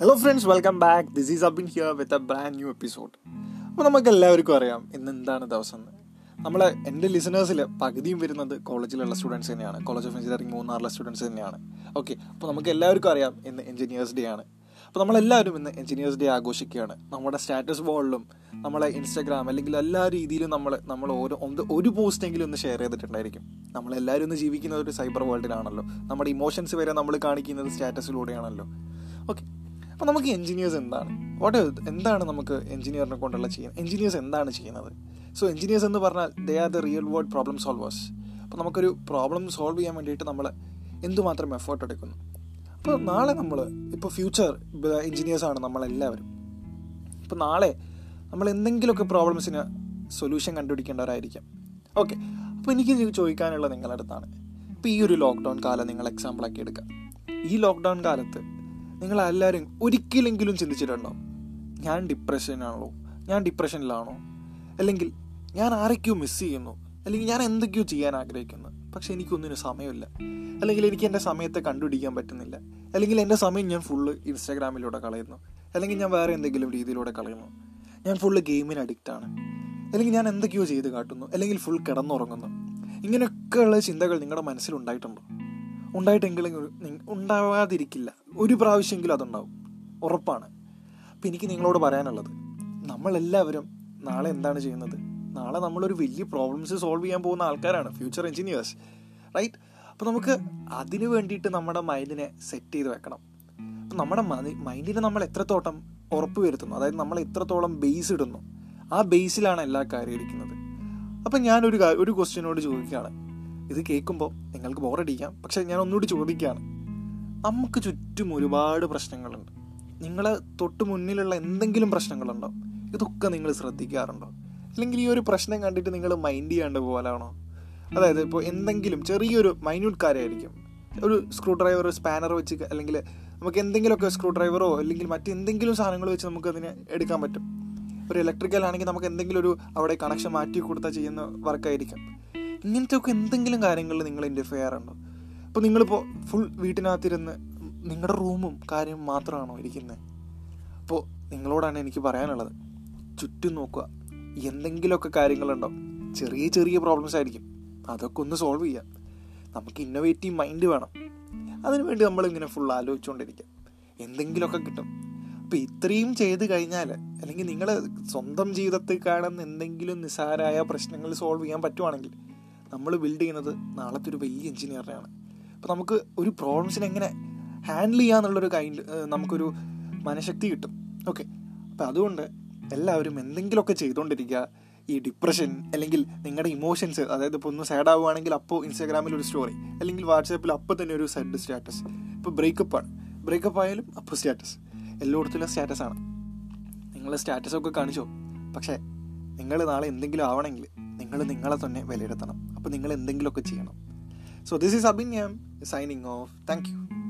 Hello friends welcome back this is Abin here with a brand new episode അപ്പോൾ നമുക്ക് എല്ലാവർക്കും അറിയാം ഇന്ന് എന്താണ് ദിവസം നമ്മൾ എന്റെ ലിസണേഴ്സിൽ പകുതിയും വരുന്നത് കോളേജിലുള്ള സ്റ്റുഡൻസ് തന്നെയാണ്. കോളേജ് ഓഫ് എഞ്ചിനീയറിംഗ് മൂന്നാറിലെ സ്റ്റുഡൻസ് തന്നെയാണ്. ഓക്കെ അപ്പോൾ നമുക്ക് എല്ലാവർക്കും അറിയാം ഇന്ന് എഞ്ചിനീയേഴ്സ് ഡേ ആണ്. അപ്പോൾ നമ്മളെല്ലാവരും ഇന്ന് എഞ്ചിനീയേഴ്സ് ഡേ ആഘോഷിക്കുകയാണ്. നമ്മുടെ സ്റ്റാറ്റസ് ബോളിലും നമ്മളെ ഇൻസ്റ്റാഗ്രാം അല്ലെങ്കിൽ എല്ലാ രീതിയിലും നമ്മൾ നമ്മൾ ഓരോ ഒരു പോസ്റ്റെങ്കിലും ഒന്ന് ഷെയർ ചെയ്തിട്ടുണ്ടായിരിക്കും. നമ്മളെല്ലാവരും ഒന്ന് ജീവിക്കുന്നത് ഒരു സൈബർ വേൾഡിലാണല്ലോ നമ്മുടെ ഇമോഷൻസ് വരെ നമ്മൾ കാണിക്കുന്നത് സ്റ്റാറ്റസിലൂടെയാണല്ലോ ഓക്കെ അപ്പോൾ നമുക്ക് എഞ്ചിനീയേഴ്സ് എന്താണ്? വാട്ട് എന്താണ് നമുക്ക് എഞ്ചിനീയറിനെ കൊണ്ടുള്ള ചെയ്യുന്നത്? എഞ്ചിനീയേഴ്സ് എന്താണ് ചെയ്യുന്നത്? സോ എഞ്ചിനീയേഴ്സ് എന്ന് പറഞ്ഞാൽ they are the real world problem solvers അപ്പോൾ നമുക്കൊരു പ്രോബ്ലം സോൾവ് ചെയ്യാൻ വേണ്ടിയിട്ട് നമ്മൾ എന്തുമാത്രം എഫേർട്ട് എടുക്കുന്നു? അപ്പോൾ നാളെ നമ്മൾ ഇപ്പോൾ ഫ്യൂച്ചർ എഞ്ചിനീയേഴ്സാണ് നമ്മളെല്ലാവരും. ഇപ്പോൾ നാളെ നമ്മൾ എന്തെങ്കിലുമൊക്കെ പ്രോബ്ലംസിന് സൊല്യൂഷൻ കണ്ടുപിടിക്കേണ്ടവരായിരിക്കാം. ഓക്കെ അപ്പോൾ എനിക്ക് ചോദിക്കാനുള്ള നിങ്ങളുടെ അടുത്താണ്. ഇപ്പോൾ ഈ ഒരു ലോക്ക്ഡൗൺ കാലം നിങ്ങൾ എക്സാമ്പിളാക്കി എടുക്കുക. ഈ ലോക്ക്ഡൗൺ കാലത്ത് നിങ്ങൾ എല്ലാവരും ഒരിക്കലെങ്കിലും ചിന്തിച്ചിട്ടുണ്ടോ? ഞാൻ ഡിപ്രഷനാണോ ഞാൻ ഡിപ്രഷനിലാണോ അല്ലെങ്കിൽ ഞാൻ ആരൊക്കെയോ മിസ് ചെയ്യുന്നു? അല്ലെങ്കിൽ ഞാൻ എന്തൊക്കെയോ ചെയ്യാൻ ആഗ്രഹിക്കുന്നു? പക്ഷെ എനിക്കൊന്നിനും സമയമില്ല. അല്ലെങ്കിൽ എനിക്ക് എന്റെ സമയത്തെ കണ്ടുപിടിക്കാൻ പറ്റുന്നില്ല. അല്ലെങ്കിൽ എന്റെ സമയം ഞാൻ ഫുള്ള് ഇൻസ്റ്റാഗ്രാമിലൂടെ കളയുന്നു. അല്ലെങ്കിൽ ഞാൻ വേറെ എന്തെങ്കിലും രീതിയിലൂടെ കളയുന്നു. ഞാൻ ഫുള്ള് ഗെയിമിന് അഡിക്റ്റ് ആണ്. അല്ലെങ്കിൽ ഞാൻ എന്തൊക്കെയോ ചെയ്ത് കാട്ടുന്നു. അല്ലെങ്കിൽ ഫുൾ കിടന്നുറങ്ങുന്നു. ഇങ്ങനെയൊക്കെയുള്ള ചിന്തകൾ നിങ്ങളുടെ മനസ്സിലുണ്ടായിട്ടുണ്ടോ ഉണ്ടായിട്ടെങ്കിലും ഉണ്ടാവാതിരിക്കില്ല. ഒരു പ്രാവശ്യമെങ്കിലും അതുണ്ടാവും. ഉറപ്പാണ്. അപ്പം എനിക്ക് നിങ്ങളോട് പറയാനുള്ളത് നമ്മളെല്ലാവരും നാളെ എന്താണ് ചെയ്യുന്നത്? നാളെ നമ്മളൊരു വലിയ പ്രോബ്ലംസ് സോൾവ് ചെയ്യാൻ പോകുന്ന ആൾക്കാരാണ് ഫ്യൂച്ചർ എഞ്ചിനീയേഴ്സ് റൈറ്റ് അപ്പോൾ നമുക്ക് അതിന് വേണ്ടിയിട്ട് നമ്മുടെ മൈൻഡിനെ സെറ്റ് ചെയ്ത് വെക്കണം. അപ്പം നമ്മുടെ മൈൻഡിനെ നമ്മൾ എത്രത്തോട്ടം ഉറപ്പ് വരുത്തുന്നു? അതായത് നമ്മൾ എത്രത്തോളം ബേസ് ഇടുന്നു? ആ ബേസിലാണ് എല്ലാ കാര്യം ഇരിക്കുന്നത്. അപ്പം ഞാനൊരു ഒരു ക്വസ്റ്റ്യനോട് ചോദിക്കുകയാണ്. ഇത് കേൾക്കുമ്പോൾ നിങ്ങൾക്ക് ബോറടിക്കാം പക്ഷേ ഞാൻ ഒന്നുകൂടി ചോദിക്കുകയാണ്. നമുക്ക് ചുറ്റും ഒരുപാട് പ്രശ്നങ്ങളുണ്ട്. നിങ്ങളെ തൊട്ട് മുന്നിലുള്ള എന്തെങ്കിലും പ്രശ്നങ്ങളുണ്ടോ? ഇതൊക്കെ നിങ്ങൾ ശ്രദ്ധിക്കാറുണ്ടോ? അല്ലെങ്കിൽ ഈ ഒരു പ്രശ്നം കണ്ടിട്ട് നിങ്ങൾ മൈൻഡ് ചെയ്യാണ്ട് പോലാണോ അതായത് ഇപ്പോൾ എന്തെങ്കിലും ചെറിയൊരു മൈന്യൂട്ട് കാര്യമായിരിക്കും. ഒരു സ്ക്രൂ ഡ്രൈവർ സ്പാനർ വെച്ച് അല്ലെങ്കിൽ നമുക്ക് എന്തെങ്കിലുമൊക്കെ സ്ക്രൂ ഡ്രൈവറോ അല്ലെങ്കിൽ മറ്റെന്തെങ്കിലും സാധനങ്ങൾ വെച്ച് നമുക്ക് അതിനെ എടുക്കാൻ പറ്റും. ഒരു ഇലക്ട്രിക്കൽ ആണെങ്കിൽ നമുക്ക് എന്തെങ്കിലും ഒരു അവിടെ കണക്ഷൻ മാറ്റി കൊടുത്താൽ ചെയ്യുന്ന വർക്കായിരിക്കാം ഇങ്ങനത്തെയൊക്കെ എന്തെങ്കിലും കാര്യങ്ങളിൽ നിങ്ങൾ ഇന്റർഫെയർ ചെയ്യാറുണ്ടോ? ഇപ്പോൾ നിങ്ങളിപ്പോൾ ഫുൾ വീട്ടിനകത്തിരുന്ന് നിങ്ങളുടെ റൂമും കാര്യം മാത്രമാണോ ഇരിക്കുന്നത് അപ്പോൾ നിങ്ങളോടാണ് എനിക്ക് പറയാനുള്ളത്. ചുറ്റും നോക്കുക. എന്തെങ്കിലുമൊക്കെ കാര്യങ്ങളുണ്ടോ? ചെറിയ ചെറിയ പ്രോബ്ലംസ് ആയിരിക്കും. അതൊക്കെ ഒന്ന് സോൾവ് ചെയ്യാം. നമുക്ക് ഇന്നോവേറ്റീവ് മൈൻഡ് വേണം. അതിനുവേണ്ടി നമ്മളിങ്ങനെ ഫുൾ ആലോചിച്ചുകൊണ്ടിരിക്കുക എന്തെങ്കിലുമൊക്കെ കിട്ടും. അപ്പോൾ ഇത്രയും ചെയ്ത് കഴിഞ്ഞാൽ അല്ലെങ്കിൽ നിങ്ങൾ സ്വന്തം ജീവിതത്തിൽ കാണുന്ന എന്തെങ്കിലും നിസ്സാരായ പ്രശ്നങ്ങൾ സോൾവ് ചെയ്യാൻ പറ്റുവാണെങ്കിൽ നമ്മൾ ബിൽഡ് ചെയ്യുന്നത് നാളത്തെ ഒരു വലിയ എഞ്ചിനീയറിനെയാണ് അപ്പോൾ നമുക്ക് ഒരു പ്രോബ്ലംസിനെ എങ്ങനെ ഹാൻഡിൽ ചെയ്യാന്നുള്ളൊരു കൈൻഡ് നമുക്കൊരു മനഃശക്തി കിട്ടും. ഓക്കെ അപ്പോൾ അതുകൊണ്ട് എല്ലാവരും എന്തെങ്കിലുമൊക്കെ ചെയ്തുകൊണ്ടിരിക്കുക ഈ ഡിപ്രഷൻ അല്ലെങ്കിൽ നിങ്ങളുടെ ഇമോഷൻസ് അതായത് ഇപ്പോൾ ഒന്ന് സാഡ് ആവുകയാണെങ്കിൽ അപ്പോൾ ഇൻസ്റ്റാഗ്രാമിൽ ഒരു സ്റ്റോറി അല്ലെങ്കിൽ വാട്സാപ്പിൽ അപ്പോൾ തന്നെ ഒരു സെഡ് സ്റ്റാറ്റസ് ഇപ്പോൾ ബ്രേക്കപ്പ് ആണ്. ബ്രേക്കപ്പ് ആയാലും അപ്പോൾ സ്റ്റാറ്റസ് എല്ലായിടത്തും സ്റ്റാറ്റസ് ആണ്. നിങ്ങൾ സ്റ്റാറ്റസൊക്കെ കാണിച്ചോ. പക്ഷേ നിങ്ങൾ നാളെ എന്തെങ്കിലും ആവണമെങ്കിൽ നിങ്ങൾ നിങ്ങളെ തന്നെ വിലയിരുത്തണം. അപ്പോൾ നിങ്ങൾ എന്തെങ്കിലുമൊക്കെ ചെയ്യണം. So, this is Abhinyam signing off. Thank you.